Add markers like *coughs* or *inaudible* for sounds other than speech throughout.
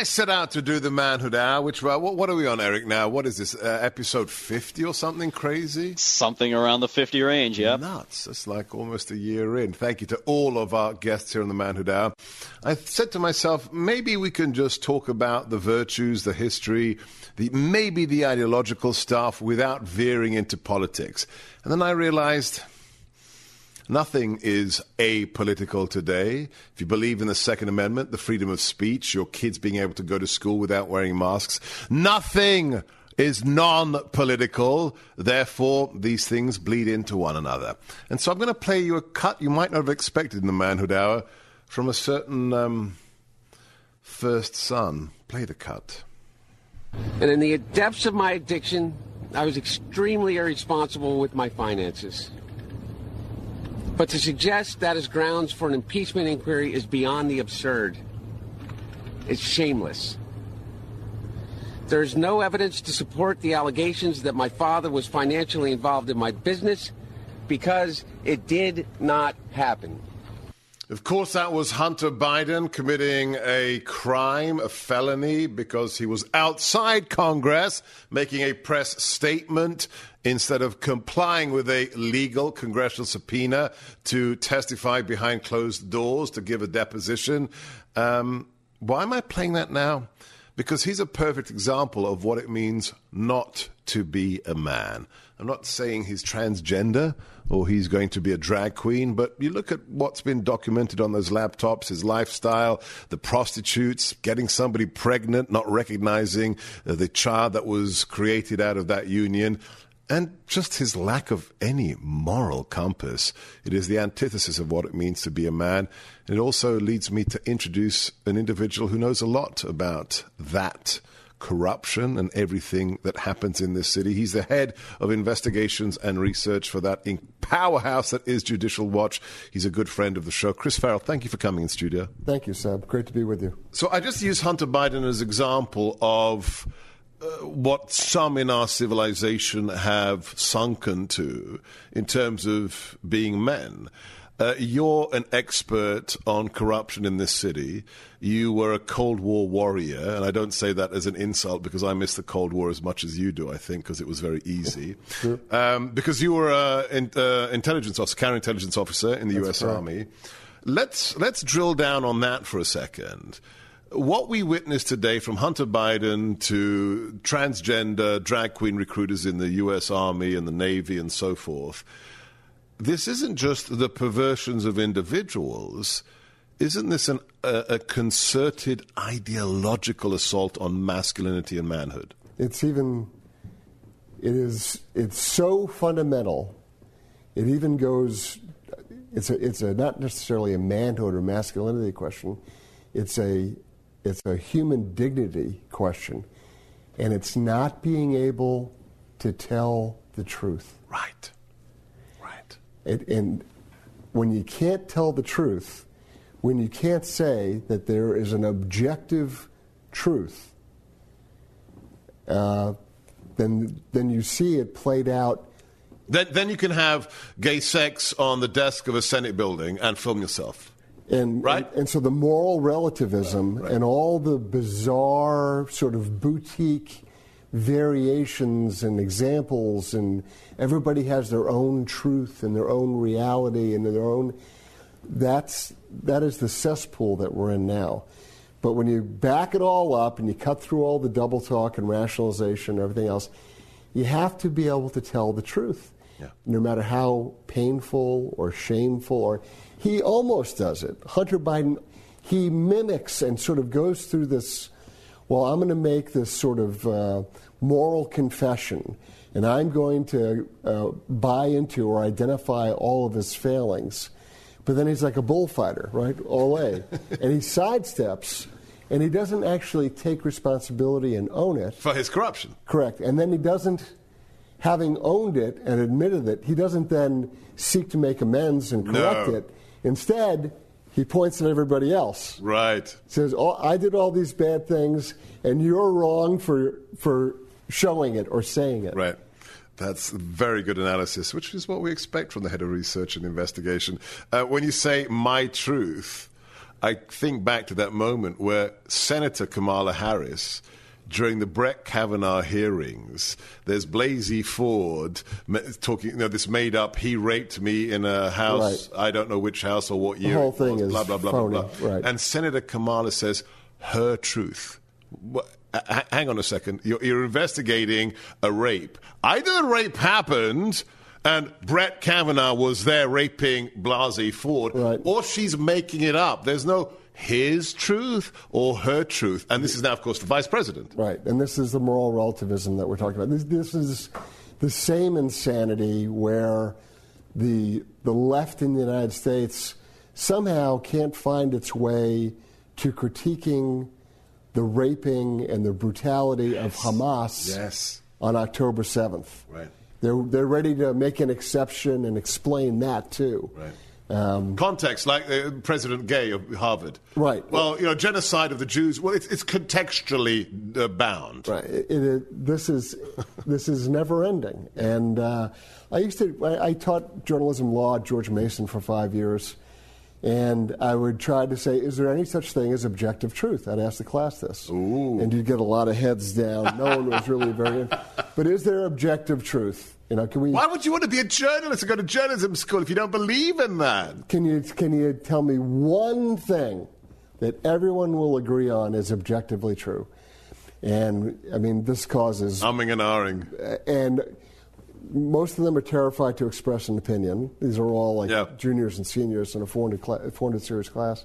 I set out to do the Manhood Hour, which uh, what, what are we on, Eric? Now, what is this? Uh, episode fifty or something crazy? Something around the fifty range, yeah. Nuts! It's like almost a year in. Thank you to all of our guests here on the Manhood Hour. I said to myself, maybe we can just talk about the virtues, the history, the maybe the ideological stuff without veering into politics. And then I realized Nothing is apolitical today. If you believe in the Second Amendment, the freedom of speech, your kids being able to go to school without wearing masks, nothing is non political. Therefore, these things bleed into one another. And so I'm going to play you a cut you might not have expected in the Manhood Hour from a certain um, first son. Play the cut. And in the depths of my addiction, I was extremely irresponsible with my finances. But to suggest that is grounds for an impeachment inquiry is beyond the absurd. It's shameless. There's no evidence to support the allegations that my father was financially involved in my business because it did not happen. Of course, that was Hunter Biden committing a crime, a felony, because he was outside Congress making a press statement instead of complying with a legal congressional subpoena to testify behind closed doors, to give a deposition. Um, why am I playing that now? Because he's a perfect example of what it means not to be a man. I'm not saying he's transgender or he's going to be a drag queen, but you look at what's been documented on those laptops, his lifestyle, the prostitutes, getting somebody pregnant, not recognizing uh, the child that was created out of that union and just his lack of any moral compass. It is the antithesis of what it means to be a man. And It also leads me to introduce an individual who knows a lot about that corruption and everything that happens in this city. He's the head of investigations and research for that powerhouse that is Judicial Watch. He's a good friend of the show. Chris Farrell, thank you for coming in studio. Thank you, Sam. Great to be with you. So I just use Hunter Biden as example of uh, what some in our civilization have sunken to in terms of being men. Uh, you're an expert on corruption in this city. You were a Cold War warrior, and I don't say that as an insult because I miss the Cold War as much as you do, I think, because it was very easy. Sure. Um, because you were an uh, intelligence officer, a counterintelligence officer in the That's U.S. Correct. Army. Let's, let's drill down on that for a second what we witnessed today from Hunter Biden to transgender drag queen recruiters in the U.S. Army and the Navy and so forth, this isn't just the perversions of individuals. Isn't this an, a, a concerted ideological assault on masculinity and manhood? It's even, it is, it's so fundamental. It even goes, it's a, it's a not necessarily a manhood or masculinity question. It's a it's a human dignity question, and it's not being able to tell the truth. Right. Right. It, and when you can't tell the truth, when you can't say that there is an objective truth, uh, then then you see it played out. Then, then you can have gay sex on the desk of a Senate building and film yourself. And, right. and, and so the moral relativism right. and all the bizarre sort of boutique variations and examples, and everybody has their own truth and their own reality and their own. That's that is the cesspool that we're in now. But when you back it all up and you cut through all the double talk and rationalization and everything else, You have to be able to tell the truth, Yeah. no matter how painful or shameful. Or he almost does it. Hunter Biden, he mimics and sort of goes through this. Well, I'm going to make this sort of uh, moral confession, and I'm going to uh, buy into or identify all of his failings. But then he's like a bullfighter, right? All A. *laughs* and he sidesteps, and he doesn't actually take responsibility and own it. For his corruption. Correct. And then he doesn't, having owned it and admitted it, he doesn't then seek to make amends and correct No. it. Instead, he points at everybody else. Right. Says, oh, I did all these bad things, and you're wrong for, for showing it or saying it. Right. That's very good analysis, which is what we expect from the head of research and investigation. Uh, when you say my truth, I think back to that moment where Senator Kamala Harris, during the Brett Kavanaugh hearings, there's Blasey Ford talking, you know, this made up, he raped me in a house, I don't know which house or what year. The whole thing was, is blah, blah, blah, phony, blah, blah. right. And Senator Kamala says, her truth. What? Hang on a second. You're, you're investigating a rape. Either the rape happened and Brett Kavanaugh was there raping Blasey Ford, Right. or she's making it up. There's no his truth or her truth. And this is now, of course, the vice president. Right, and this is the moral relativism that we're talking about. This, this is the same insanity where the the left in the United States somehow can't find its way to critiquing the raping and the brutality of Hamas Yes. on October seventh. Right. They're they're ready to make an exception and explain that too. Right. Um, Context, like uh, President Gay of Harvard. Right. Well, you know, genocide of the Jews. Well, it's, it's contextually uh, bound. Right. It, it, this is *laughs* this is never ending. And uh, I used to I, I taught journalism law at George Mason for five years, and I would try to say, "Is there any such thing as objective truth?" I'd ask the class this, and you'd get a lot of heads down. No one was really very. *laughs* But is there objective truth? You know, can we? Why would you want to be a journalist and go to journalism school if you don't believe in that? Can you can you tell me one thing that everyone will agree on is objectively true? And I mean, this causes Umming and ahhing. and most of them are terrified to express an opinion. These are all like Yeah. juniors and seniors in a 400, cla- 400 series class.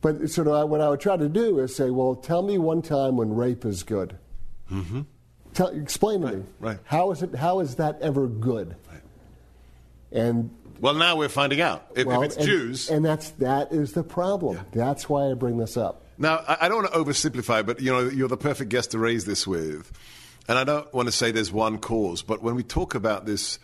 But sort of I- what I would try to do is say, well, tell me one time when rape is good. Mm-hmm. Tell, explain to me. right. How is it? How is that ever good? And Well, now we're finding out. If, well, if it's and, Jews. and that's that is the problem. That's why I bring this up. Now, I, I don't want to oversimplify, but you know, you're the perfect guest to raise this with. And I don't want to say there's one cause, but when we talk about this,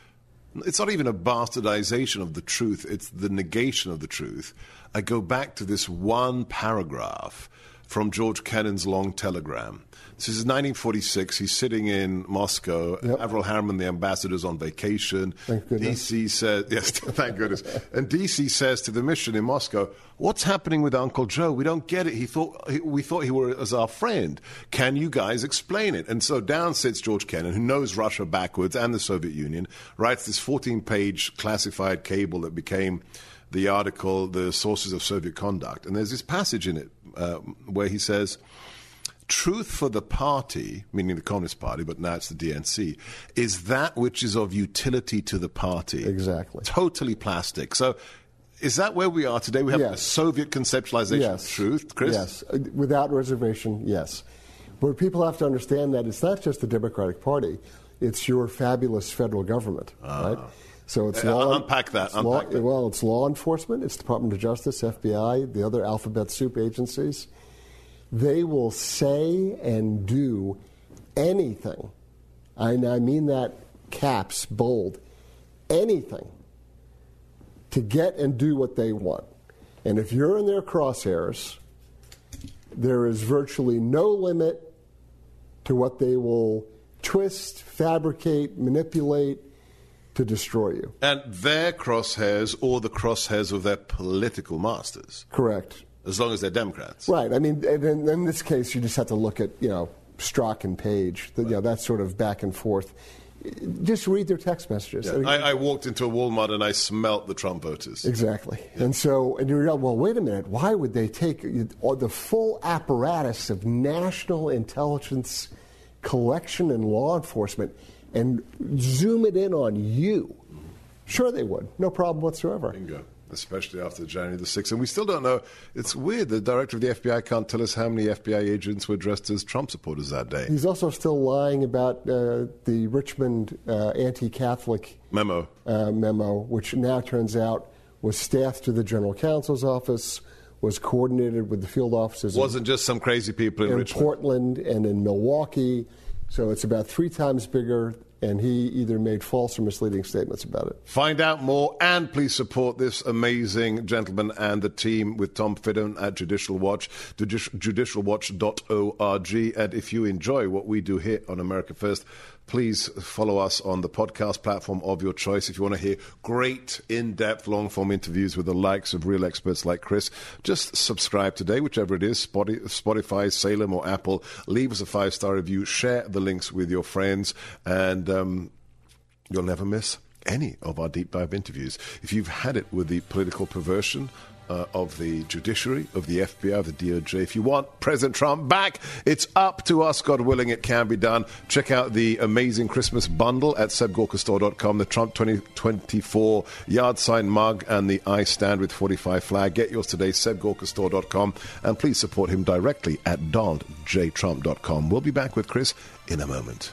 it's not even a bastardization of the truth, it's the negation of the truth. I go back to this one paragraph from George Kennan's long telegram. This is 1946. He's sitting in Moscow. Yep. Averell Harriman, the ambassador, is on vacation. Thank goodness. DC says, *laughs* yes, thank goodness. And DC says to the mission in Moscow, "What's happening with Uncle Joe? We don't get it. He thought we thought he was our friend. Can you guys explain it?" And so down sits George Kennan, who knows Russia backwards and the Soviet Union, writes this 14-page classified cable that became the article, "The Sources of Soviet Conduct." And there's this passage in it uh, where he says. Truth for the party, meaning the Communist Party, but now it's the DNC, is that which is of utility to the party. Exactly. Totally plastic. So, is that where we are today? We have a Soviet conceptualization yes. of truth, Chris? Yes, Uh, without reservation, yes. But people have to understand that it's not just the Democratic Party; it's your fabulous federal government, right? So it's Uh, law. unpack that, it's law- unpack that. Well, it's law enforcement. It's Department of Justice, FBI, the other alphabet soup agencies. They will say and do anything, and I mean that caps bold, anything to get and do what they want. And if you're in their crosshairs, there is virtually no limit to what they will twist, fabricate, manipulate to destroy you. And their crosshairs or the crosshairs of their political masters, Correct. as long as they're Democrats. Right. I mean, and in, in this case, you just have to look at, you know, Strzok and Page, the, you know, that sort of back and forth. Just read their text messages. Yeah. I, I walked into a Walmart and I smelt the Trump voters. Exactly. And so, and you're like, well, wait a minute. Why would they take the full apparatus of national intelligence collection and law enforcement and zoom it in on you, sure they would. No problem whatsoever. Bingo. Especially after January the 6th. And we still don't know. It's weird. The director of the FBI can't tell us how many FBI agents were dressed as Trump supporters that day. He's also still lying about uh, the Richmond uh, anti Catholic memo. Uh, memo, which now turns out was staffed to the general counsel's office, was coordinated with the field offices. Wasn't in, just some crazy people in, in Richmond. Portland and in Milwaukee. So it's about three times bigger and he either made false or misleading statements about it. Find out more and please support this amazing gentleman and the team with Tom Fitton at Judicial Watch, judicialwatch.org. And if you enjoy what we do here on America First, please follow us on the podcast platform of your choice. If you want to hear great, in depth, long form interviews with the likes of real experts like Chris, just subscribe today, whichever it is Spotify, Salem, or Apple. Leave us a five star review, share the links with your friends, and um, you'll never miss any of our deep dive interviews. If you've had it with the political perversion, uh, of the judiciary, of the FBI, of the DOJ. If you want President Trump back, it's up to us. God willing, it can be done. Check out the amazing Christmas bundle at sebgorkastore.com, the Trump 2024 yard sign mug, and the I Stand with 45 flag. Get yours today, sebgorkastore.com, and please support him directly at donaldjtrump.com. We'll be back with Chris in a moment.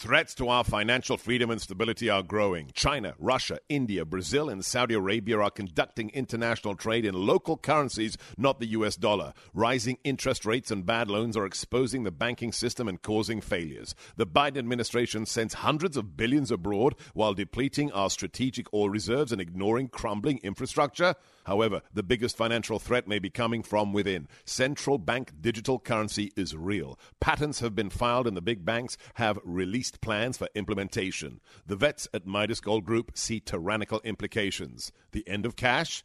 Threats to our financial freedom and stability are growing. China, Russia, India, Brazil, and Saudi Arabia are conducting international trade in local currencies, not the US dollar. Rising interest rates and bad loans are exposing the banking system and causing failures. The Biden administration sends hundreds of billions abroad while depleting our strategic oil reserves and ignoring crumbling infrastructure. However, the biggest financial threat may be coming from within. Central bank digital currency is real. Patents have been filed, and the big banks have released plans for implementation. The vets at Midas Gold Group see tyrannical implications. The end of cash?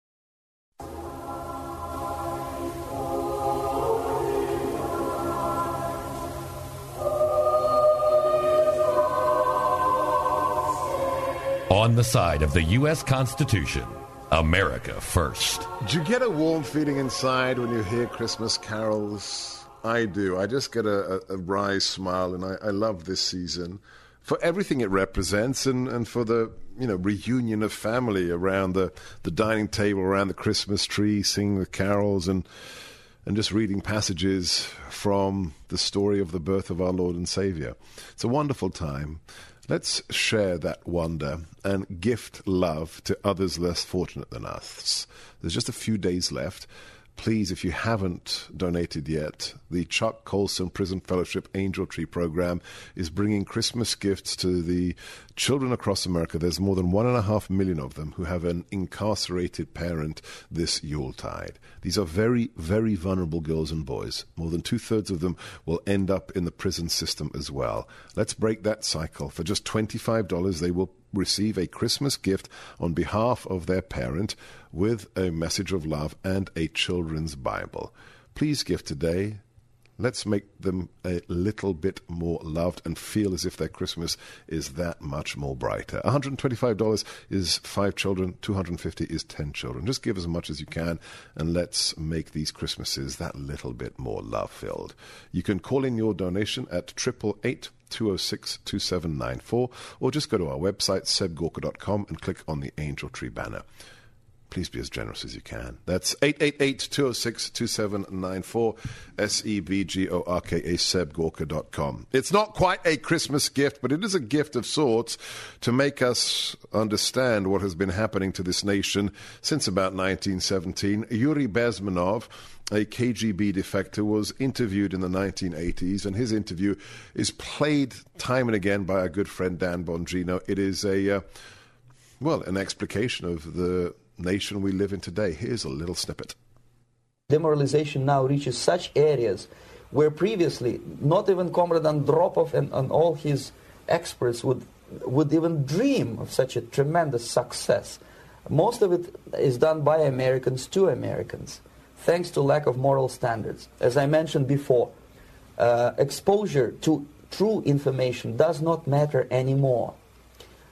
On the side of the U.S. Constitution, America first. Do you get a warm feeling inside when you hear Christmas carols? I do. I just get a, a, a wry smile, and I, I love this season for everything it represents and, and for the you know reunion of family around the, the dining table, around the Christmas tree, singing the carols and and just reading passages from the story of the birth of our Lord and Savior. It's a wonderful time. Let's share that wonder and gift love to others less fortunate than us. There's just a few days left please, if you haven't donated yet, the Chuck Colson Prison Fellowship Angel Tree program is bringing Christmas gifts to the children across America. There's more than one and a half million of them who have an incarcerated parent this Yuletide. These are very, very vulnerable girls and boys. More than two thirds of them will end up in the prison system as well. Let's break that cycle. For just $25, they will receive a Christmas gift on behalf of their parent with a message of love and a children's Bible. Please give today. Let's make them a little bit more loved and feel as if their Christmas is that much more brighter. $125 is five children, 250 is 10 children. Just give as much as you can and let's make these Christmases that little bit more love filled. You can call in your donation at 888 206 2794 or just go to our website, sebgorka.com, and click on the Angel Tree banner please be as generous as you can. That's 888-206-2794, S-E-B-G-O-R-K-A, sebgorka.com. It's not quite a Christmas gift, but it is a gift of sorts to make us understand what has been happening to this nation since about 1917. Yuri Bezmenov, a KGB defector, was interviewed in the 1980s, and his interview is played time and again by our good friend Dan Bongino. It is a... Uh, well, an explication of the nation we live in today. Here's a little snippet. Demoralization now reaches such areas where previously not even Comrade Andropov and, and all his experts would, would even dream of such a tremendous success. Most of it is done by Americans to Americans, thanks to lack of moral standards. As I mentioned before, uh, exposure to true information does not matter anymore.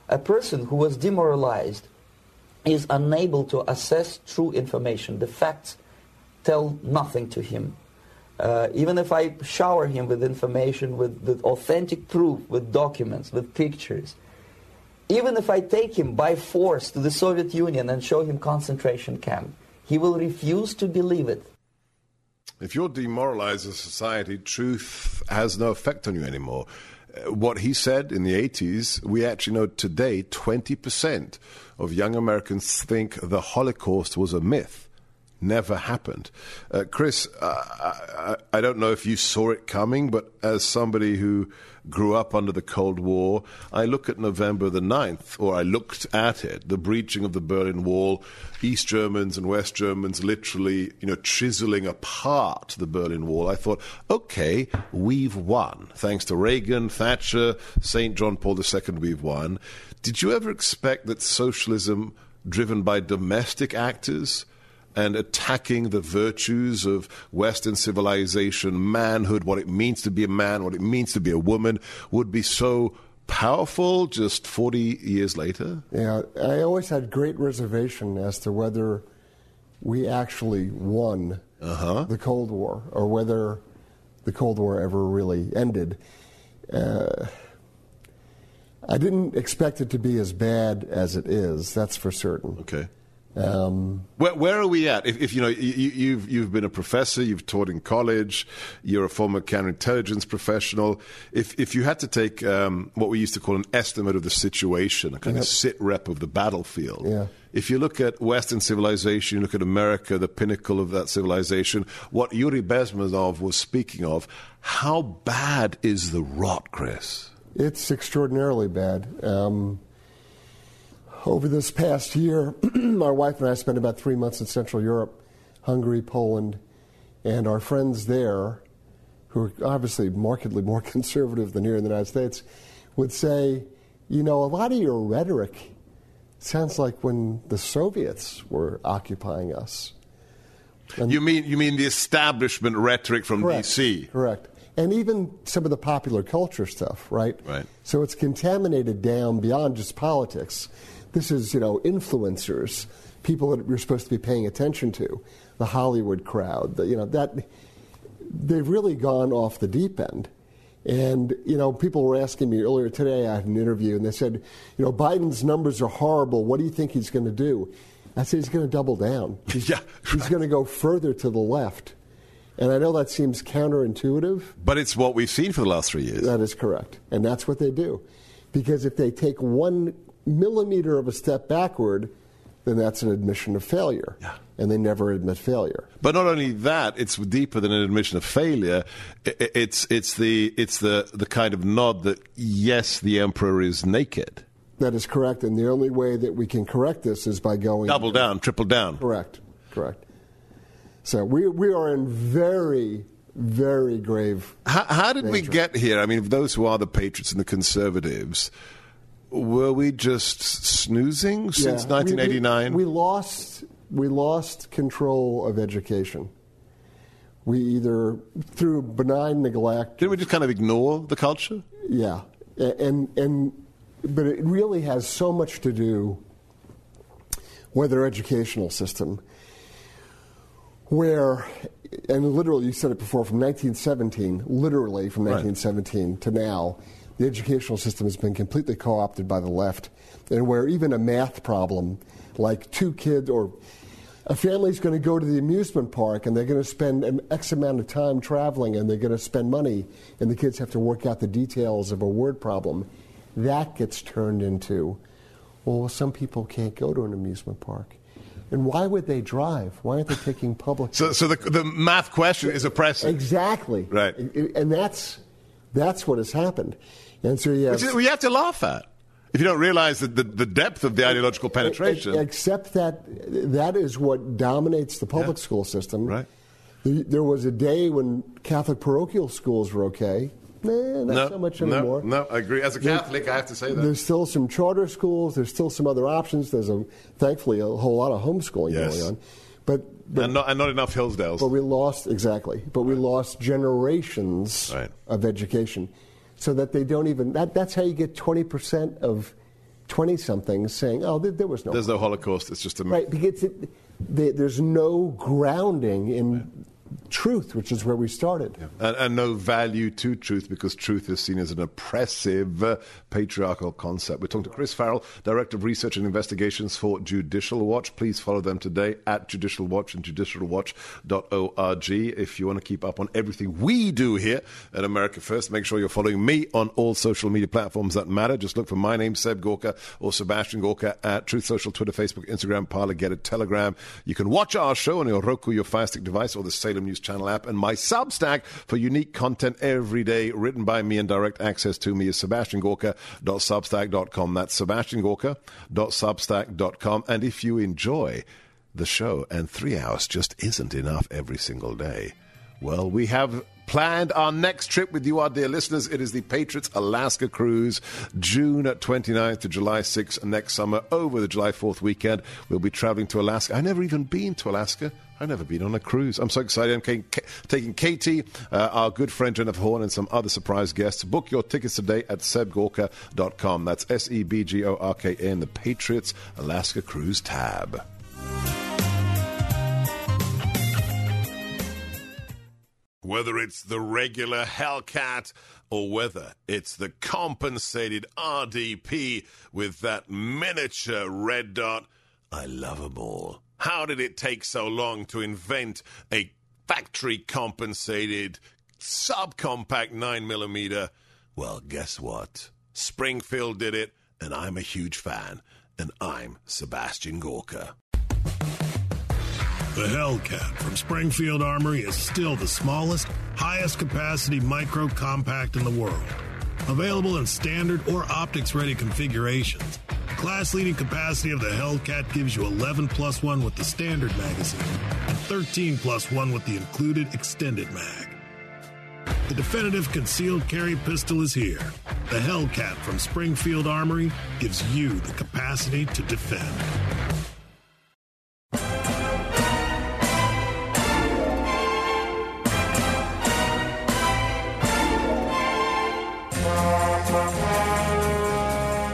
A person who was demoralized is unable to assess true information. The facts tell nothing to him. Uh, even if I shower him with information, with, with authentic proof, with documents, with pictures, even if I take him by force to the Soviet Union and show him concentration camp, he will refuse to believe it. If you're demoralized as a society, truth has no effect on you anymore. What he said in the 80s, we actually know today 20% of young Americans think the Holocaust was a myth. Never happened. Uh, Chris, uh, I, I, don't know if you saw it coming, but as somebody who grew up under the Cold War, I look at November the 9th, or I looked at it, the breaching of the Berlin Wall, East Germans and West Germans literally, you know, chiseling apart the Berlin Wall. I thought, okay, we've won. Thanks to Reagan, Thatcher, St. John Paul II, we've won. Did you ever expect that socialism driven by domestic actors and attacking the virtues of Western civilization, manhood, what it means to be a man, what it means to be a woman, would be so powerful just 40 years later? Yeah, I always had great reservation as to whether we actually won uh-huh. the Cold War or whether the Cold War ever really ended. Uh, I didn't expect it to be as bad as it is. That's for certain. Okay. Um, where, where, are we at? If, if you know, you, you've you've been a professor, you've taught in college, you're a former counterintelligence professional. If if you had to take um, what we used to call an estimate of the situation, a kind yep. of sit rep of the battlefield. Yeah. If you look at Western civilization, you look at America, the pinnacle of that civilization, what Yuri Bezmenov was speaking of, how bad is the rot, Chris? It's extraordinarily bad. Um, over this past year, *clears throat* my wife and I spent about three months in Central Europe, Hungary, Poland, and our friends there, who are obviously markedly *laughs* more conservative than here in the United States, would say, you know, a lot of your rhetoric sounds like when the Soviets were occupying us. And you mean you mean the establishment rhetoric from correct, DC? Correct and even some of the popular culture stuff, right? Right. So it's contaminated down beyond just politics. This is, you know, influencers, people that you're supposed to be paying attention to, the Hollywood crowd. The, you know that they've really gone off the deep end. And, you know, people were asking me earlier today, I had an interview, and they said, you know, Biden's numbers are horrible. What do you think he's going to do? I said, he's going to double down. *laughs* Yeah. he's going to go further to the left. And I know that seems counterintuitive. But it's what we've seen for the last three years. That is correct. And that's what they do. Because if they take one millimeter of a step backward, then that's an admission of failure. Yeah. And they never admit failure. But not only that, it's deeper than an admission of failure. It's, it's, the, it's the, the kind of nod that, yes, the emperor is naked. That is correct. And the only way that we can correct this is by going. Double down, triple down. Correct. Correct. So we, we are in very, very grave. How, how did danger. we get here? I mean, those who are the patriots and the conservatives, were we just snoozing since yeah, 1989? We, we, we, lost we lost control of education. We either, through benign neglect. Didn't we just kind of ignore the culture? Yeah. And, and, but it really has so much to do with our educational system, where, and literally, you said it before, from 1917, literally from 1917 right. to now, the educational system has been completely co opted by the left, and where even a math problem, like two kids or a family's going to go to the amusement park and they're going to spend an X amount of time traveling and they're going to spend money, and the kids have to work out the details of a word problem. That gets turned into, well, some people can't go to an amusement park. And why would they drive? Why aren't they taking public? So, so the, the math question is oppressive. Exactly. Right. And that's, that's what has happened. So, yes. Which we have to laugh at if you don't realize that the, the depth of the ideological penetration. Except that that is what dominates the public Yeah. school system. Right. There- There was a day when Catholic parochial schools were okay. Nah, not no, so much no, anymore. no, I agree. As a There- Catholic, I have to say that. There's still some charter schools. There's still some other options. There's a thankfully a whole lot of homeschooling Yes. going on, but but, and, not, and not enough Hillsdales. but we lost exactly. But we lost generations Right. of education, so that they don't even. That, that's how you get 20 percent of 20 somethings saying, "Oh, there, there was no There's no Holocaust. It's just a Right, because it, they, there's no grounding in truth, which is where we started. and, and no value to truth because truth is seen as an oppressive uh, patriarchal concept. We're talking to Chris Farrell, Director of Research and Investigations for Judicial Watch. Please follow them today at Judicial Watch and judicialwatch.org. If you want to keep up on everything we do here at America First, make sure you're following me on all social media platforms that matter. Just look for my name, Seb Gorka, or Sebastian Gorka at Truth Social, Twitter, Facebook, Instagram, Parler, Gettr, Telegram. You can watch our show on your Roku, your Fire Stick device, or the News Channel app, and my Substack for unique content every day, written by me and direct access to me is sebastiangorka.substack.com. That's sebastiangorka.substack.com. And if you enjoy the show, and three hours just isn't enough every single day, well, we have planned our next trip with you, our dear listeners. It is the Patriots Alaska Cruise, June 29th to July 6th next summer. Over the July 4th weekend, we'll be traveling to Alaska. I've never even been to Alaska. I've never been on a cruise. I'm so excited. I'm taking Katie, uh, our good friend Jennifer Horn, and some other surprise guests. Book your tickets today at sebgorka.com. That's S E B G O R K in the Patriots Alaska Cruise tab. Whether it's the regular Hellcat or whether it's the compensated RDP with that miniature red dot, I love 'em all. How did it take so long to invent a factory compensated subcompact 9mm? Well, guess what? Springfield did it, and I'm a huge fan. And I'm Sebastian Gorka. The Hellcat from Springfield Armory is still the smallest, highest capacity micro compact in the world. Available in standard or optics ready configurations. Class leading capacity of the Hellcat gives you 11 plus 1 with the standard magazine and 13 plus 1 with the included extended mag. The definitive concealed carry pistol is here. The Hellcat from Springfield Armory gives you the capacity to defend.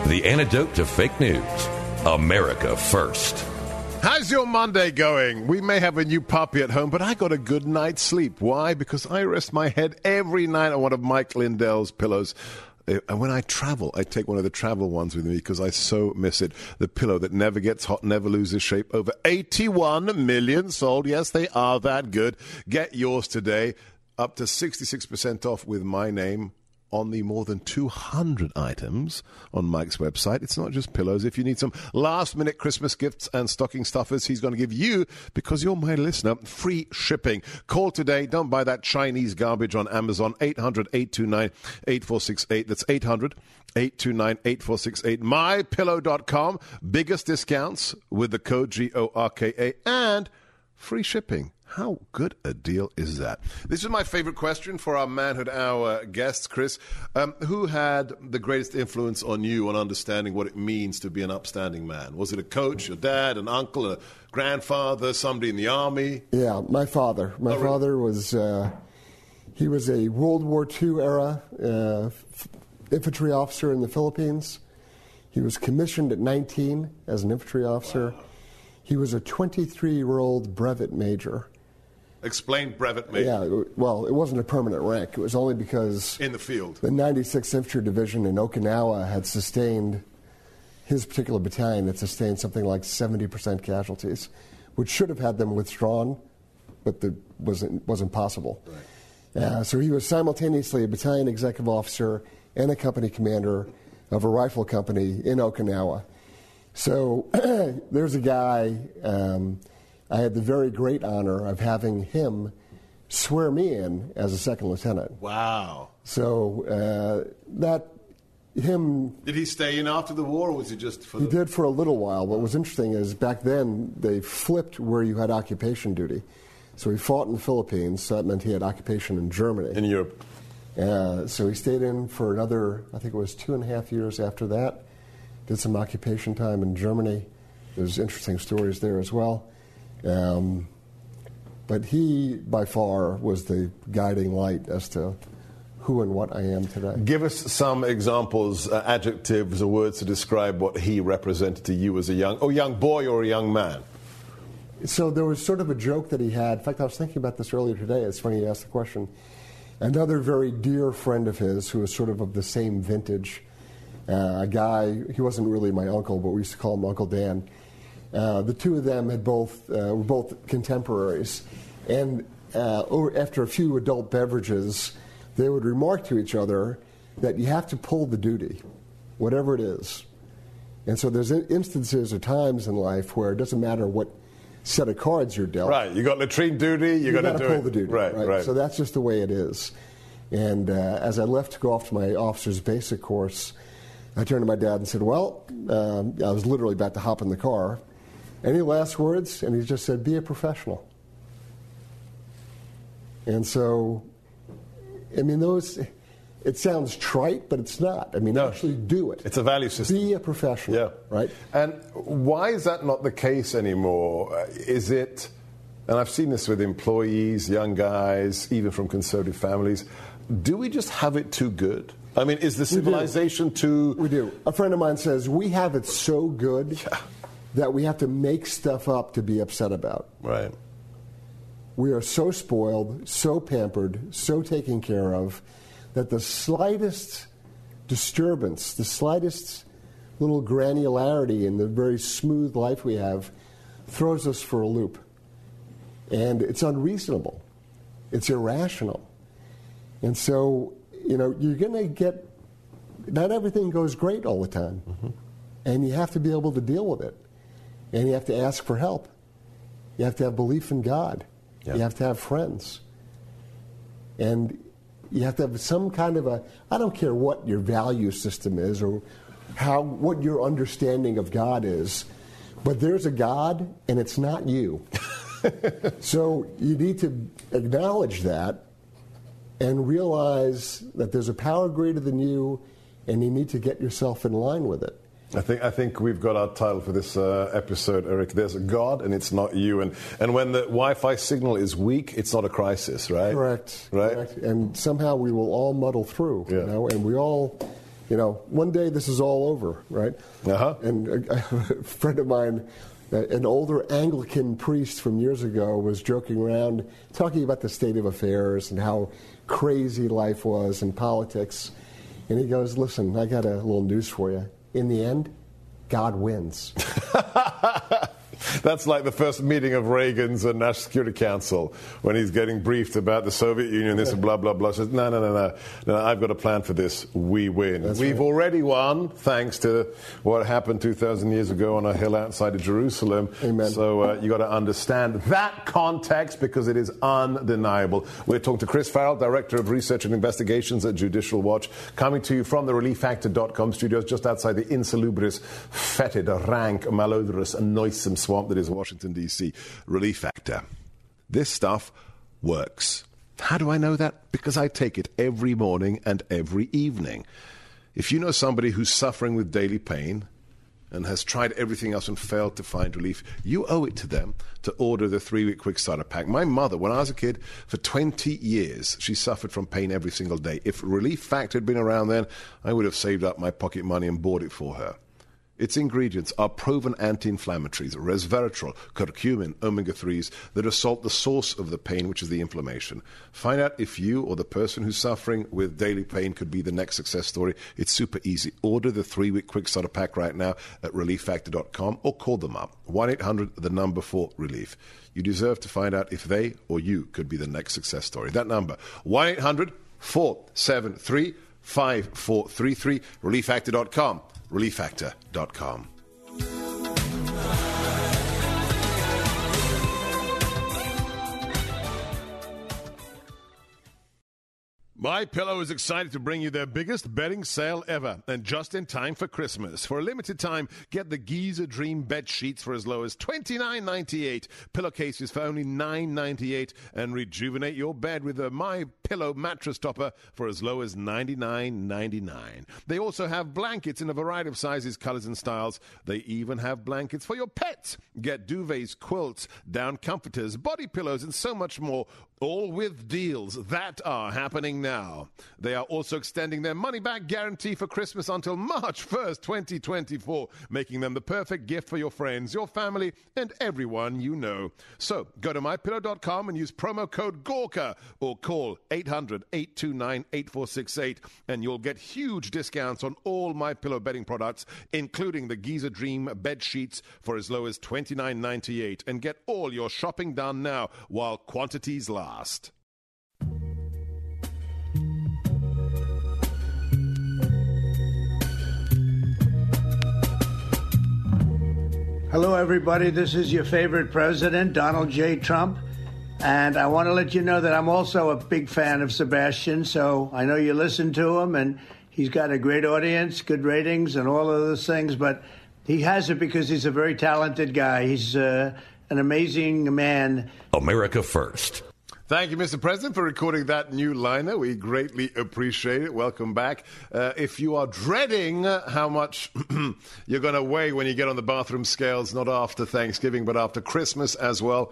The antidote to fake news. America first. How's your Monday going? We may have a new puppy at home, but I got a good night's sleep. Why? Because I rest my head every night on one of Mike Lindell's pillows. Uh, And when I travel, I take one of the travel ones with me because I so miss it. The pillow that never gets hot, never loses shape. Over 81 million sold. Yes, they are that good. Get yours today. Up to 66% off with my name on the more than 200 items on Mike's website. It's not just pillows. If you need some last minute Christmas gifts and stocking stuffers, he's going to give you, because you're my listener, free shipping. Call today. Don't buy that Chinese garbage on Amazon. 800 829 8468. That's 800 829 8468. MyPillow.com. Biggest discounts with the code G O R K A and free shipping. How good a deal is that? This is my favorite question for our Manhood Hour guests, Chris. Um, who had the greatest influence on you on understanding what it means to be an upstanding man? Was it a coach, your dad, an uncle, a grandfather, somebody in the army? Yeah, my father. My Oh, really? father was uh, he was a World War II era uh, f- infantry officer in the Philippines. He was commissioned at 19 as an infantry officer. He was a 23 year old brevet major. Explain brevet major Yeah, well, it wasn't a permanent rank. It was only because in the field. the 96th Infantry Division in Okinawa had sustained, his particular battalion had sustained something like 70% casualties, which should have had them withdrawn, but that wasn't, wasn't possible. Uh, so he was simultaneously a battalion executive officer and a company commander of a rifle company in Okinawa. So *clears throat* there's a guy, um, I had the very great honor of having him swear me in as a second lieutenant. Wow. So uh, that him Did he stay in after the war, or was he just for he the. did for a little while. What was interesting is back then they flipped where you had occupation duty. So he fought in the Philippines, so that meant he had occupation in Germany. in Europe? Uh, so he stayed in for another, I think it was two and a half years after that. Did some occupation time in Germany. There's interesting stories there as well. Um, but he, by far, was the guiding light as to who and what I am today. Give us some examples, uh, adjectives, or words to describe what he represented to you as a young, oh, young boy or a young man. So there was sort of a joke that he had. In fact, I was thinking about this earlier today. It's funny you asked the question. Another very dear friend of his, who was sort of of the same vintage, uh, a guy. He wasn't really my uncle, but we used to call him Uncle Dan. Uh, the two of them had both uh, were both contemporaries, and uh, over, after a few adult beverages, they would remark to each other that you have to pull the duty, whatever it is. And so there's instances or times in life where it doesn't matter what set of cards you're dealt. Right, you got latrine duty, you, You got to pull it. the duty. Right, right. So that's just the way it is. And uh, as I left to go off to my officer's basic course, I turned to my dad and said, "Well, um, I was literally about to hop in the car. Any last words?" And he just said, "Be a professional." And so, I mean, those. It sounds trite, but it's not. I mean, No. actually do it. It's a value system. Be a professional. Yeah. Right. And why is that not the case anymore? Is it, and I've seen this with employees, young guys, even from conservative families, do we just have it too good? I mean, is the We civilization too. We do. A friend of mine says we have it so good Yeah. That we have to make stuff up to be upset about. Right. We are so spoiled, so pampered, so taken care of that the slightest disturbance, the slightest little granularity in the very smooth life we have throws us for a loop. And it's unreasonable. It's irrational. And so, you know, you're going to get, not everything goes great all the time. Mm-hmm. And you have to be able to deal with it. And you have to ask for help. You have to have belief in God. You have to have friends. And you have to have some kind of a, I don't care what your value system is or how, what your understanding of God is, but there's a God and it's not you. *laughs* so you need to acknowledge that and realize that there's a power greater than you and you need to get yourself in line with it. I think I think we've got our title for this uh, episode, Eric. There's a God, and it's not you. And and when the Wi-Fi signal is weak, it's not a crisis, right? Correct. Right. Correct. And somehow we will all muddle through. Yeah. You know, and we all, you know, one day this is all over, right? Uh-huh. And a, a *laughs* friend of mine, an older Anglican priest from years ago, was joking around talking about the state of affairs and how crazy life was in politics. And he goes, "Listen, I got a little news for you. In the end, God wins." *laughs* That's like the first meeting of Reagan's at National Security Council when he's getting briefed about the Soviet Union, this and blah, blah, blah. Says, no, no, no, no, no, I've got a plan for this. We win. That's We've right. already won thanks to what happened 2,000 years ago on a hill outside of Jerusalem. Amen. So uh, you got to understand that context because it is undeniable. We're talking to Chris Farrell, Director of Research and Investigations at Judicial Watch, coming to you from the ReliefFactor.com studios just outside the insalubrious, fetid, rank, malodorous, and noisome swamp that is Washington, D.C. Relief Factor. This stuff works. How do I know that? Because I take it every morning and every evening. If you know somebody who's suffering with daily pain, and has tried everything else and failed to find relief, you owe it to them to order the three week quick starter pack. My mother, when I was a kid, for 20 years, she suffered from pain every single day. If Relief Factor had been around then, I would have saved up my pocket money and bought it for her. Its ingredients are proven anti-inflammatories, resveratrol, curcumin, omega-3s that assault the source of the pain, which is the inflammation. Find out if you or the person who's suffering with daily pain could be the next success story. It's super easy. Order the three-week quick starter pack right now at relieffactor.com or call them up. 1-800, the number for relief. You deserve to find out if they or you could be the next success story. That number, 1-800 473 5433, relieffactor.com relieffactor.com. My Pillow is excited to bring you their biggest bedding sale ever, and just in time for Christmas. For a limited time, get the Giza Dream bed sheets for as low as $29.98, pillowcases for only $9.98, and rejuvenate your bed with a My Pillow mattress topper for as low as $99.99. They also have blankets in a variety of sizes, colors, and styles. They even have blankets for your pets. Get duvets, quilts, down comforters, body pillows, and so much more all with deals that are happening now. They are also extending their money back guarantee for Christmas until March 1st, 2024, making them the perfect gift for your friends, your family, and everyone you know. So go to mypillow.com and use promo code GORKA or call 800 829 8468 and you'll get huge discounts on all My Pillow bedding products, including the Giza Dream bed sheets for as low as $29.98. And get all your shopping done now while quantities last. Hello, everybody. This is your favorite president, Donald J. Trump. And I want to let you know that I'm also a big fan of Sebastian. So I know you listen to him, and he's got a great audience, good ratings, and all of those things. But he has it because he's a very talented guy. He's uh, an amazing man. America First. Thank you, Mr. President, for recording that new liner. We greatly appreciate it. Welcome back. Uh, if you are dreading how much *clears throat* you're going to weigh when you get on the bathroom scales, not after Thanksgiving, but after Christmas as well,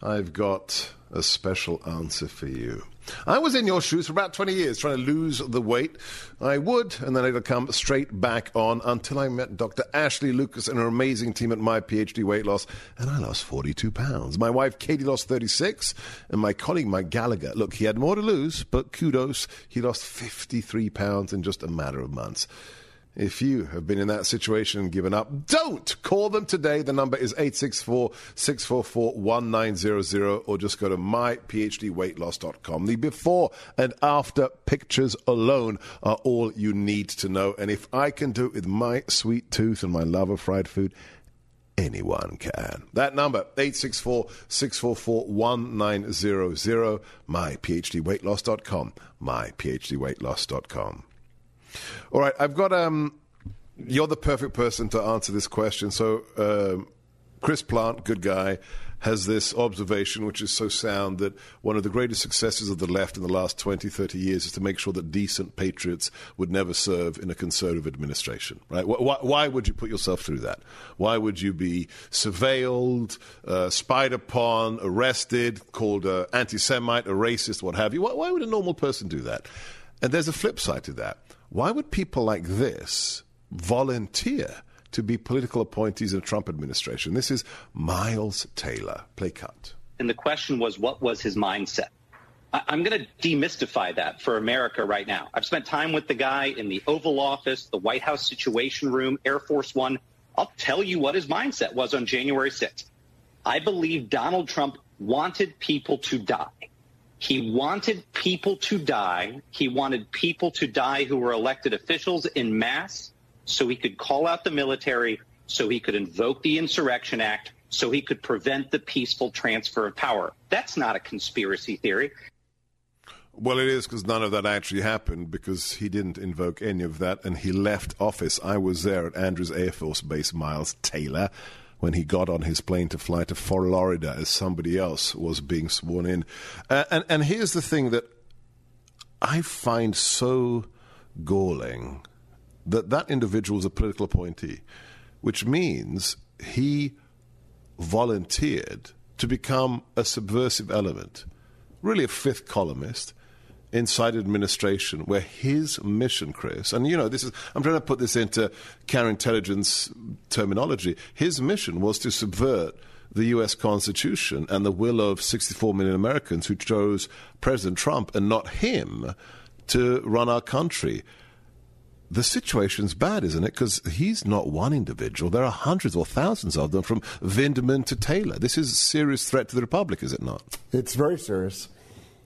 I've got a special answer for you. I was in your shoes for about 20 years trying to lose the weight. I would, and then it'd come straight back on until I met Dr. Ashley Lucas and her amazing team at My PhD Weight Loss, and I lost 42 pounds. My wife Katie lost 36, and my colleague Mike Gallagher, look, he had more to lose, but kudos, he lost 53 pounds in just a matter of months. If you have been in that situation and given up, don't call them today. The number is 864 644 1900 or just go to myphdweightloss.com. The before and after pictures alone are all you need to know. And if I can do it with my sweet tooth and my love of fried food, anyone can. That number, 864-644-1900, myphdweightloss.com, myphdweightloss.com. All right, I've got. Um, you're the perfect person to answer this question. So, um, Chris Plant, good guy, has this observation, which is so sound, that one of the greatest successes of the left in the last 20, 30 years is to make sure that decent patriots would never serve in a conservative administration. Right? Why, why would you put yourself through that? Why would you be surveilled, uh, spied upon, arrested, called an anti Semite, a racist, what have you? Why, why would a normal person do that? And there's a flip side to that. Why would people like this volunteer to be political appointees in a Trump administration? This is Miles Taylor. Play cut. And the question was, what was his mindset? I- I'm going to demystify that for America right now. I've spent time with the guy in the Oval Office, the White House Situation Room, Air Force One. I'll tell you what his mindset was on January 6th. I believe Donald Trump wanted people to die. He wanted people to die. He wanted people to die who were elected officials in mass so he could call out the military, so he could invoke the Insurrection Act, so he could prevent the peaceful transfer of power. That's not a conspiracy theory. Well, it is because none of that actually happened because he didn't invoke any of that and he left office. I was there at Andrews Air Force Base, Miles Taylor. When he got on his plane to fly to Florida as somebody else was being sworn in. Uh, and, and here's the thing that I find so galling that that individual is a political appointee, which means he volunteered to become a subversive element, really a fifth columnist inside administration where his mission, Chris, and you know, this is, I'm trying to put this into counterintelligence terminology. His mission was to subvert the U.S. Constitution and the will of 64 million Americans who chose President Trump and not him to run our country. The situation's bad, isn't it? Because he's not one individual. There are hundreds or thousands of them, from Vindman to Taylor. This is a serious threat to the Republic, is it not? It's very serious.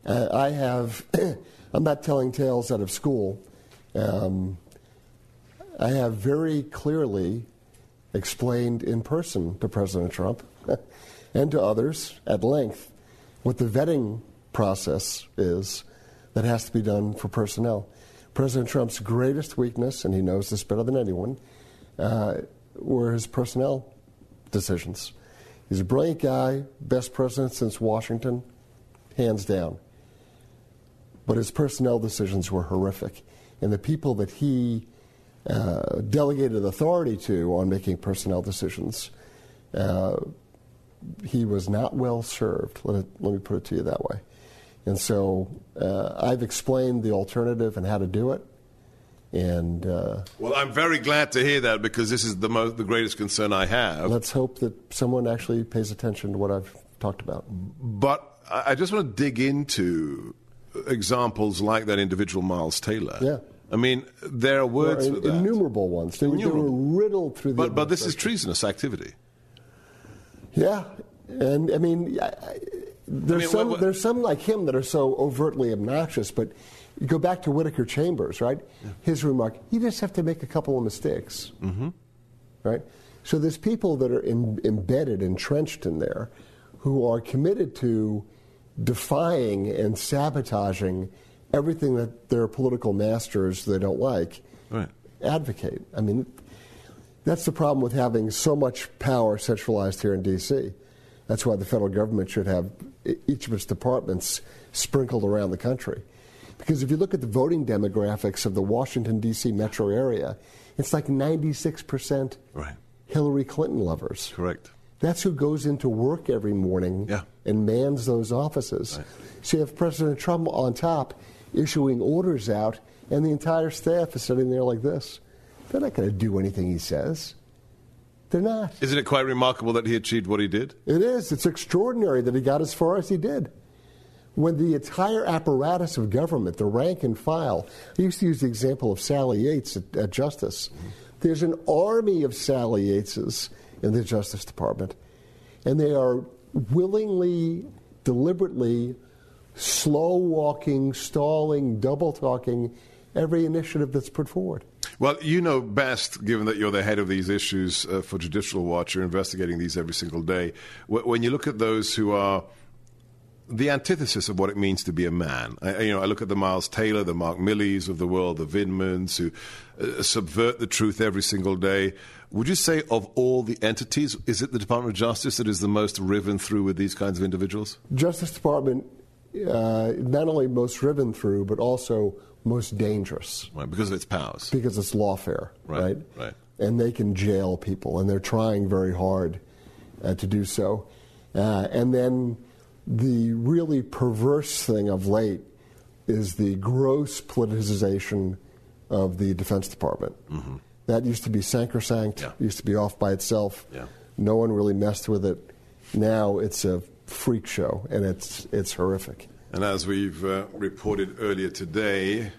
Uh, I have, *coughs* I'm not telling tales out of school. Um, I have very clearly explained in person to President Trump *laughs* and to others at length what the vetting process is that has to be done for personnel. President Trump's greatest weakness, and he knows this better than anyone, uh, were his personnel decisions. He's a brilliant guy, best president since Washington, hands down but his personnel decisions were horrific. And the people that he uh, delegated authority to on making personnel decisions, uh, he was not well served. Let, it, let, me put it to you that way. And so uh, I've explained the alternative and how to do it. And uh, well, I'm very glad to hear that because this is the most, the greatest concern I have. Let's hope that someone actually pays attention to what I've talked about. But I just want to dig into examples like that individual Miles Taylor. Yeah. I mean, there are words there are in, innumerable ones. They, innumerable. they, were riddled through the. But but this is treasonous activity. Yeah, and I mean, I, there's I mean, some what, what, there's some like him that are so overtly obnoxious. But you go back to Whittaker Chambers, right? Yeah. His remark: you just have to make a couple of mistakes, mm-hmm. right? So there's people that are in, embedded, entrenched in there, who are committed to defying and sabotaging everything that their political masters they don't like right. advocate. I mean, that's the problem with having so much power centralized here in D.C. That's why the federal government should have each of its departments sprinkled around the country. Because if you look at the voting demographics of the Washington, D.C. metro area, it's like 96% right. Hillary Clinton lovers. Correct. That's who goes into work every morning yeah. and mans those offices. Right. So you have President Trump on top issuing orders out, and the entire staff is sitting there like this. They're not going to do anything he says. They're not. Isn't it quite remarkable that he achieved what he did? It is. It's extraordinary that he got as far as he did. When the entire apparatus of government, the rank and file, I used to use the example of Sally Yates at, at Justice. Mm-hmm. There's an army of Sally Yateses in the Justice Department. And they are willingly, deliberately slow walking, stalling, double talking every initiative that's put forward. Well, you know best, given that you're the head of these issues uh, for Judicial Watch, you're investigating these every single day. When you look at those who are the antithesis of what it means to be a man. I, you know, I look at the Miles Taylor, the Mark Milleys of the world, the Vindmans who uh, subvert the truth every single day. Would you say of all the entities, is it the Department of Justice that is the most riven through with these kinds of individuals? Justice Department, uh, not only most riven through, but also most dangerous. Right, because of its powers. Because it's lawfare, right? Right. right. And they can jail people, and they're trying very hard uh, to do so. Uh, and then the really perverse thing of late is the gross politicization of the Defense Department. Mm-hmm. That used to be sacrosanct, yeah. used to be off by itself. Yeah. No one really messed with it. Now it's a freak show, and it's, it's horrific. And as we've uh, reported earlier today,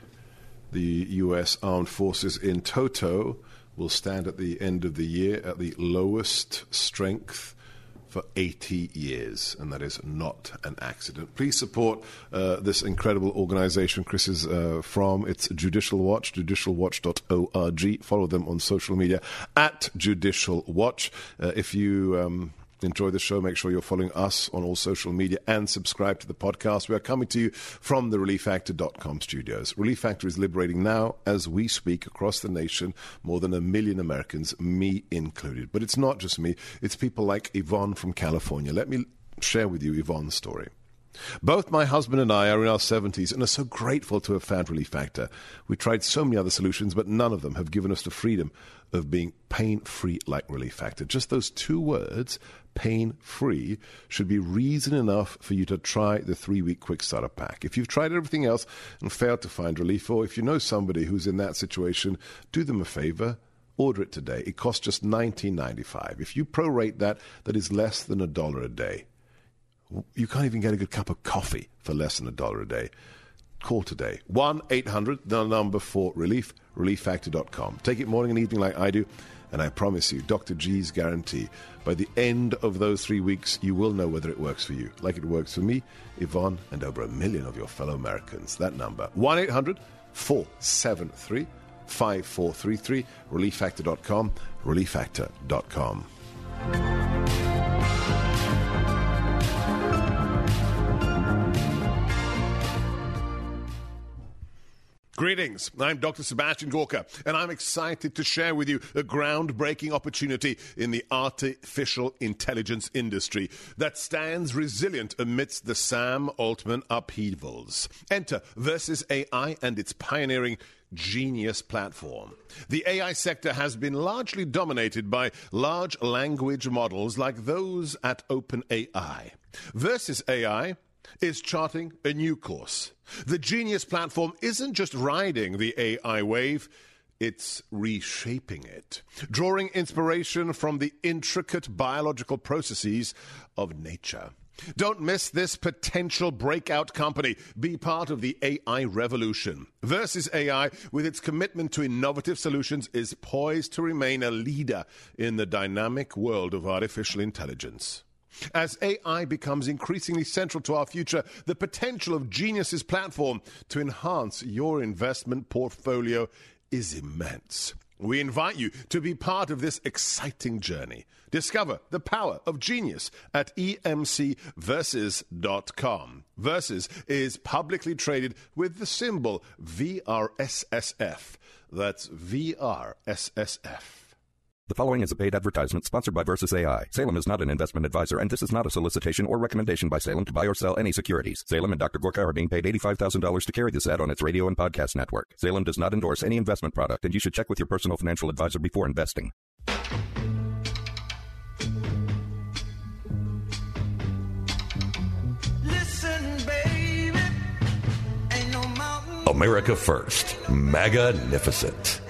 the U.S. Armed Forces in toto will stand at the end of the year at the lowest strength for 80 years, and that is not an accident. Please support uh, this incredible organization Chris is uh, from. It's Judicial Watch, judicialwatch.org. Follow them on social media at Judicial Watch. Uh, if you. Um, enjoy the show, make sure you're following us on all social media and subscribe to the podcast. We are coming to you from the ReliefFactor.com studios. Relief Factor is liberating now as we speak across the nation more than a million Americans, me included. But it's not just me, it's people like Yvonne from California. Let me share with you Yvonne's story. Both my husband and I are in our 70s and are so grateful to have found Relief Factor. We tried so many other solutions, but none of them have given us the freedom of being pain free like Relief Factor. Just those two words, pain free, should be reason enough for you to try the three week quick startup pack. If you've tried everything else and failed to find relief, or if you know somebody who's in that situation, do them a favor. Order it today. It costs just $19.95. If you prorate that, that is less than a dollar a day. You can't even get a good cup of coffee for less than a dollar a day. Call today. 1 800, the number for relief, relieffactor.com. Take it morning and evening like I do, and I promise you, Dr. G's guarantee, by the end of those three weeks, you will know whether it works for you, like it works for me, Yvonne, and over a million of your fellow Americans. That number, 1 800 473 5433, relieffactor.com, relieffactor.com. Greetings. I'm Dr. Sebastian Gorka, and I'm excited to share with you a groundbreaking opportunity in the artificial intelligence industry that stands resilient amidst the Sam Altman upheavals. Enter Verses AI and its pioneering Genius platform. The AI sector has been largely dominated by large language models like those at OpenAI. Verses AI is charting a new course. The Genius platform isn't just riding the AI wave, it's reshaping it, drawing inspiration from the intricate biological processes of nature. Don't miss this potential breakout company. Be part of the AI revolution. Verses AI, with its commitment to innovative solutions, is poised to remain a leader in the dynamic world of artificial intelligence. As AI becomes increasingly central to our future, the potential of Genius's platform to enhance your investment portfolio is immense. We invite you to be part of this exciting journey. Discover the power of genius at emcversus.com. Verses is publicly traded with the symbol VRSSF. That's VRSSF. The following is a paid advertisement sponsored by Verses AI. Salem is not an investment advisor, and this is not a solicitation or recommendation by Salem to buy or sell any securities. Salem and Dr. Gorka are being paid $85,000 to carry this ad on its radio and podcast network. Salem does not endorse any investment product, and you should check with your personal financial advisor before investing. Listen, baby, ain't no mountain. America First. Magnificent.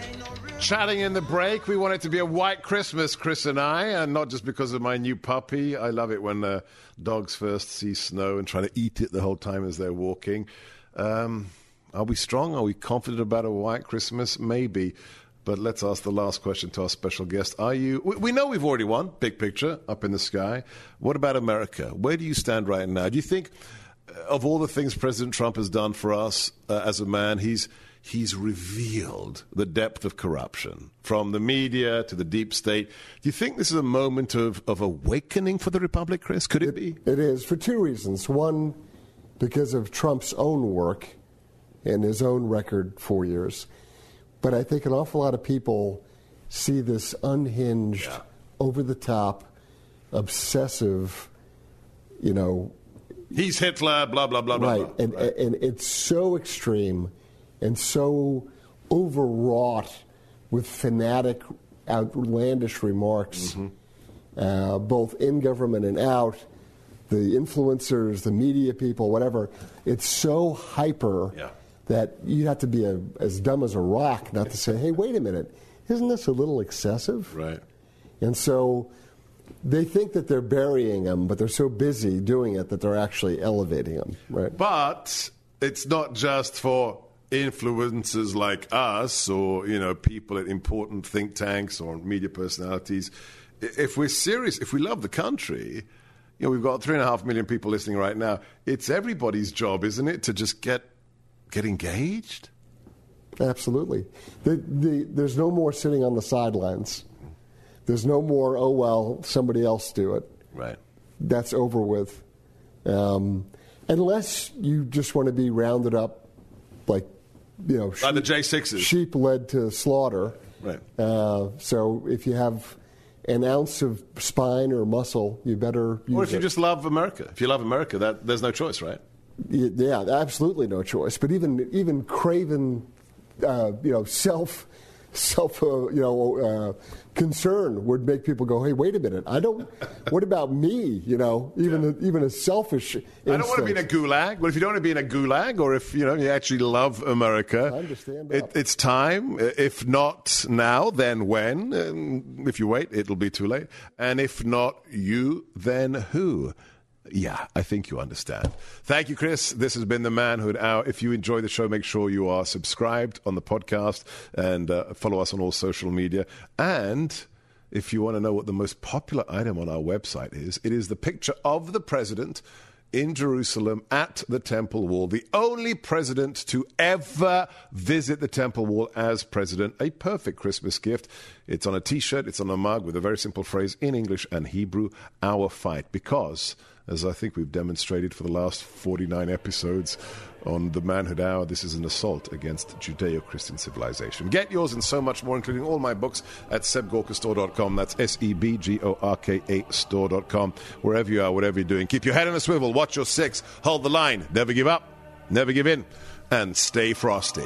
Chatting in the break, we want it to be a white Christmas, Chris and I, and not just because of my new puppy. I love it when uh, dogs first see snow and try to eat it the whole time as they're walking. Um, are we strong? Are we confident about a white Christmas? Maybe. But let's ask the last question to our special guest. Are you? We, we know we've already won, big picture, up in the sky. What about America? Where do you stand right now? Do you think, uh, of all the things President Trump has done for us uh, as a man, he's he's revealed the depth of corruption from the media to the deep state. Do you think this is a moment of, of awakening for the Republic, Chris? Could it, be? It is for two reasons. One, because of Trump's own work and his own record four years. But I think an awful lot of people see this unhinged, Yeah. over the top, obsessive, you know, He's Hitler, blah, blah, blah, blah. right. blah. And, and it's so extreme and so overwrought with fanatic, outlandish remarks, uh, both in government and out. The influencers, the media people, whatever. It's so hyper Yeah. that you have to be a, as dumb as a rock not to say, hey, wait a minute, isn't this a little excessive? Right. And so they think that they're burying them, but they're so busy doing it that they're actually elevating them. Right. But it's not just for influencers like us or you know people at important think tanks or media personalities. If we're serious, if we love the country, you know we've got three and a half million people listening right now. It's everybody's job, isn't it, to just get get engaged? Absolutely. The, the, there's no more sitting on the sidelines. There's no more, oh, well, somebody else do it. Right. That's over with. Um, unless you just want to be rounded up like, you know, Like the J6s. sheep led to slaughter. Right. Uh, so if you have an ounce of spine or muscle, you better use Or if you it. just love America. If you love America, that there's no choice, right? Yeah, absolutely no choice. But even even craven, uh, you know, self self uh, you know uh, concern would make people go, "Hey, wait a minute! I don't. What about me? You know, even a, even a selfish. I don't want to be in a gulag. Well, if you don't want to be in a gulag, or if you know you actually love America, I understand it, it's time. If not now, then when? Um, if you wait, it'll be too late. And if not you, then who? Yeah, I think you understand. Thank you, Chris. This has been the Manhood Hour. If you enjoy the show, make sure you are subscribed on the podcast and uh, follow us on all social media. And if you want to know what the most popular item on our website is, it is the picture of the president in Jerusalem at the Temple Wall, the only president to ever visit the Temple Wall as president. A perfect Christmas gift. It's on a t shirt, it's on a mug with a very simple phrase in English and Hebrew Our fight. Because, as I think we've demonstrated for the last 49 episodes on the Manhood Hour, this is an assault against Judeo Christian civilization. Get yours and so much more, including all my books at sebgorkastore.com. That's S E B G O R K A store.com. Wherever you are, whatever you're doing, keep your head on a swivel, watch your six, hold the line, never give up, never give in, and stay frosty.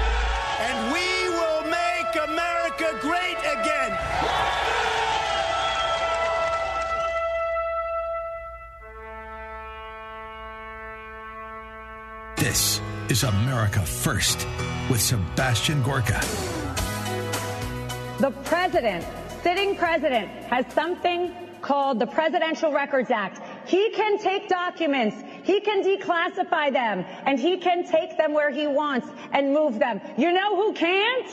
This is America First with Sebastian Gorka. The president, sitting president, has something called the Presidential Records Act. He can take documents, he can declassify them, and he can take them where he wants and move them. You know who can't?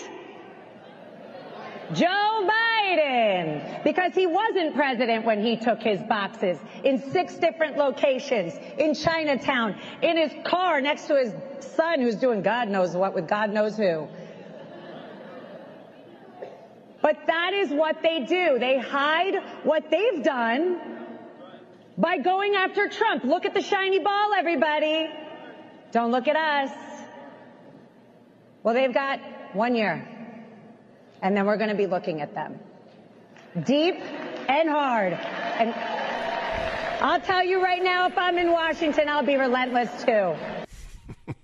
Joe Biden, because he wasn't president when he took his boxes in six different locations, in Chinatown, in his car next to his son who's doing God knows what with God knows who. But that is what they do. They hide what they've done by going after Trump. Look at the shiny ball, everybody. Don't look at us. Well, they've got one year. And then we're going to be looking at them. Deep and hard. And I'll tell you right now, if I'm in Washington, I'll be relentless too. *laughs*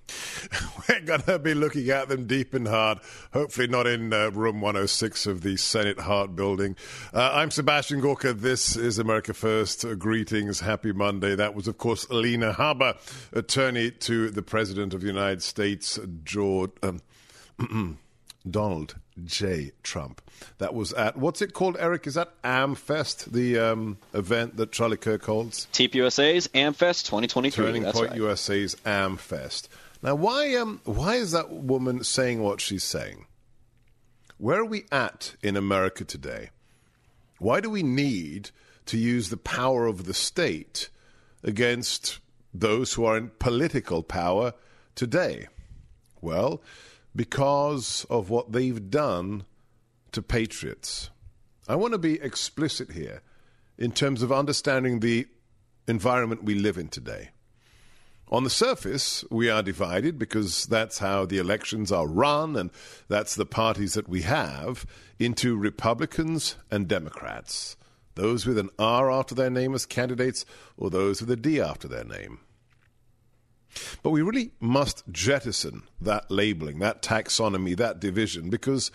We're going to be looking at them deep and hard. Hopefully, not in uh, room 106 of the Senate Hart building. Uh, I'm Sebastian Gorka. This is America First. Uh, greetings. Happy Monday. That was, of course, Alina Habba, attorney to the President of the United States, George. Um, *clears throat* Donald J. Trump. That was at, what's it called, Eric? Is that AmFest, the um, event that Charlie Kirk holds? Teep USA's AmFest 2023. Turning That's Point right. USA's AmFest. Now, why um, why is that woman saying what she's saying? Where are we at in America today? Why do we need to use the power of the state against those who are in political power today? Well, because of what they've done to patriots. I want to be explicit here in terms of understanding the environment we live in today. On the surface, we are divided because that's how the elections are run, and that's the parties that we have into Republicans and Democrats. Those with an R after their name as candidates, or those with a D after their name. But we really must jettison that labeling, that taxonomy, that division, because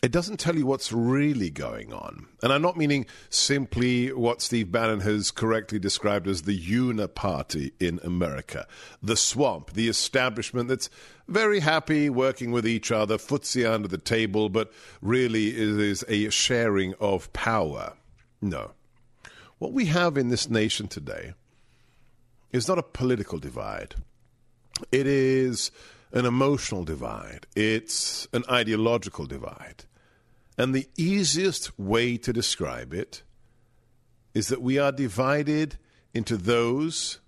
it doesn't tell you what's really going on. And I'm not meaning simply what Steve Bannon has correctly described as the uniparty in America, the swamp, the establishment that's very happy working with each other, footsie under the table, but really is a sharing of power. No. What we have in this nation today is not a political divide. It is an emotional divide. It's an ideological divide. And the easiest way to describe it is that we are divided into those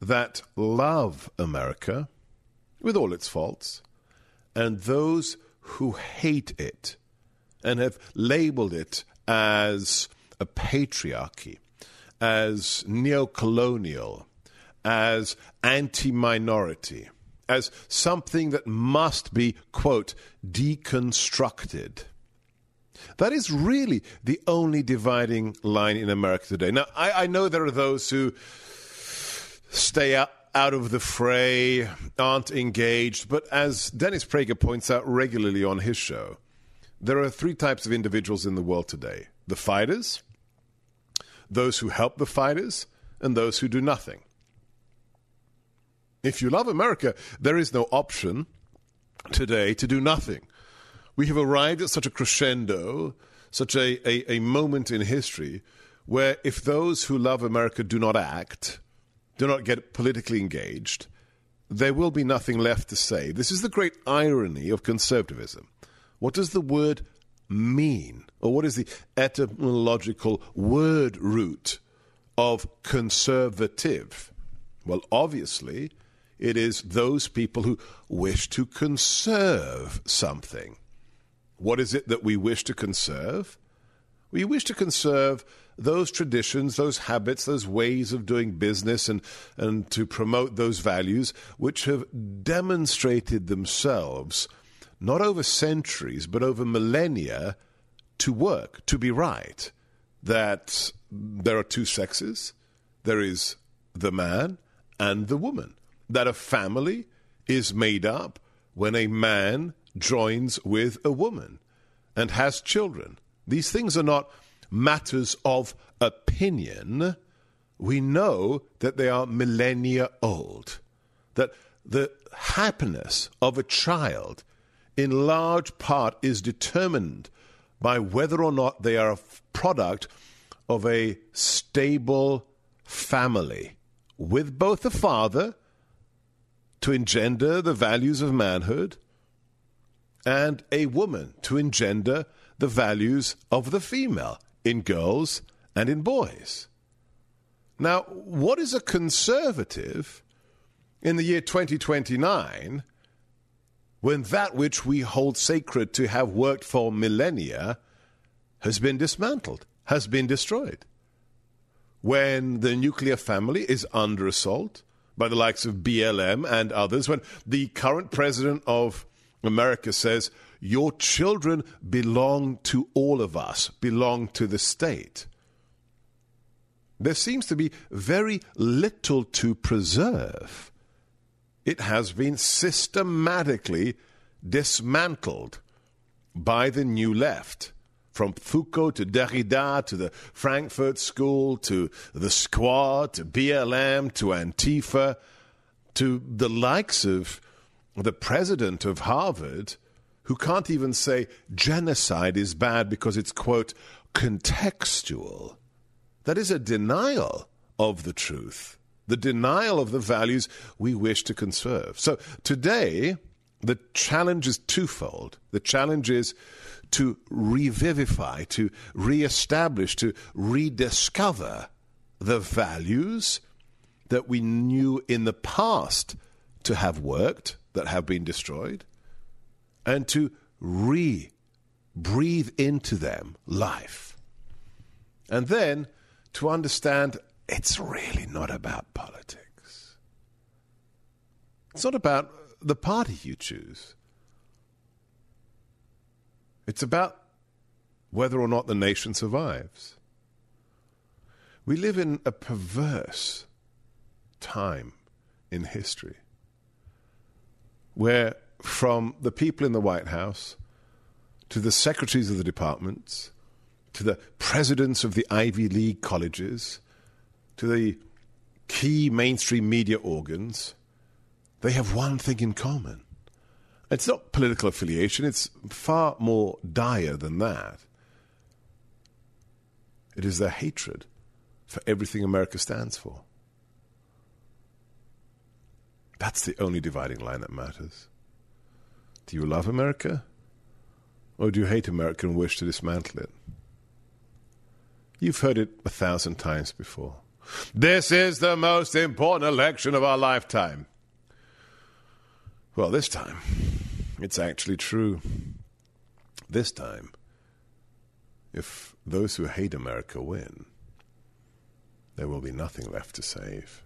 that love America with all its faults and those who hate it and have labeled it as a patriarchy, as neo-colonial, as anti-minority, as something that must be, quote, deconstructed. That is really the only dividing line in America today. Now, I, I know there are those who stay out, out of the fray, aren't engaged, but as Dennis Prager points out regularly on his show, there are three types of individuals in the world today the fighters, those who help the fighters, and those who do nothing. If you love America, there is no option today to do nothing. We have arrived at such a crescendo, such a, a, a moment in history, where if those who love America do not act, do not get politically engaged, there will be nothing left to say. This is the great irony of conservatism. What does the word mean? Or what is the etymological word root of conservative? Well, obviously, it is those people who wish to conserve something. What is it that we wish to conserve? We wish to conserve those traditions, those habits, those ways of doing business, and, and to promote those values which have demonstrated themselves not over centuries, but over millennia to work, to be right. That there are two sexes, there is the man and the woman. That a family is made up when a man joins with a woman and has children. These things are not matters of opinion. We know that they are millennia old. That the happiness of a child, in large part, is determined by whether or not they are a product of a stable family with both a father to engender the values of manhood and a woman to engender the values of the female in girls and in boys. Now, what is a conservative in the year 2029 when that which we hold sacred to have worked for millennia has been dismantled, has been destroyed? When the nuclear family is under assault by the likes of BLM and others, when the current president of America says, Your children belong to all of us, belong to the state. There seems to be very little to preserve. It has been systematically dismantled by the new left. From Foucault to Derrida to the Frankfurt School to the Squad to BLM to Antifa to the likes of the president of Harvard, who can't even say genocide is bad because it's, quote, contextual. That is a denial of the truth, the denial of the values we wish to conserve. So today, the challenge is twofold. The challenge is to revivify, to reestablish, to rediscover the values that we knew in the past to have worked that have been destroyed, and to re breathe into them life. And then to understand it's really not about politics. It's not about the party you choose. It's about whether or not the nation survives. We live in a perverse time in history where, from the people in the White House to the secretaries of the departments to the presidents of the Ivy League colleges to the key mainstream media organs, they have one thing in common. It's not political affiliation, it's far more dire than that. It is their hatred for everything America stands for. That's the only dividing line that matters. Do you love America? Or do you hate America and wish to dismantle it? You've heard it a thousand times before. This is the most important election of our lifetime. Well, this time, it's actually true. This time, if those who hate America win, there will be nothing left to save.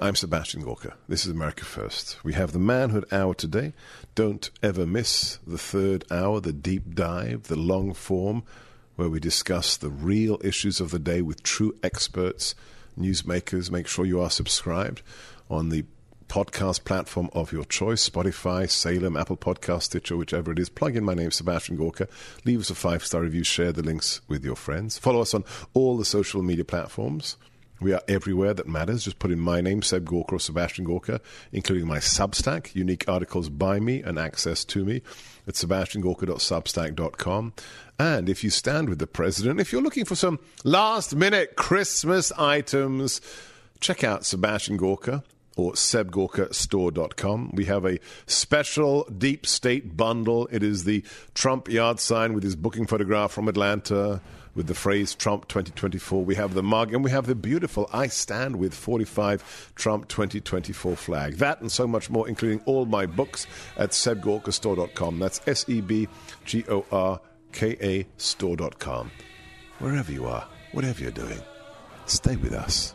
I'm Sebastian Gorka. This is America First. We have the Manhood Hour today. Don't ever miss the third hour, the deep dive, the long form, where we discuss the real issues of the day with true experts, newsmakers. Make sure you are subscribed on the podcast platform of your choice Spotify, Salem, Apple Podcast, Stitcher, whichever it is. Plug in my name, Sebastian Gorka. Leave us a five star review. Share the links with your friends. Follow us on all the social media platforms. We are everywhere that matters. Just put in my name, Seb Gorka or Sebastian Gorka, including my Substack, unique articles by me and access to me at sebastiangorka.substack.com. And if you stand with the president, if you're looking for some last minute Christmas items, check out Sebastian Gorka or sebgorkastore.com. We have a special deep state bundle. It is the Trump yard sign with his booking photograph from Atlanta with the phrase Trump 2024. We have the mug and we have the beautiful I Stand with 45 Trump 2024 flag. That and so much more, including all my books at sebgorkastore.com. That's S E B G O R K A store.com. Wherever you are, whatever you're doing, stay with us.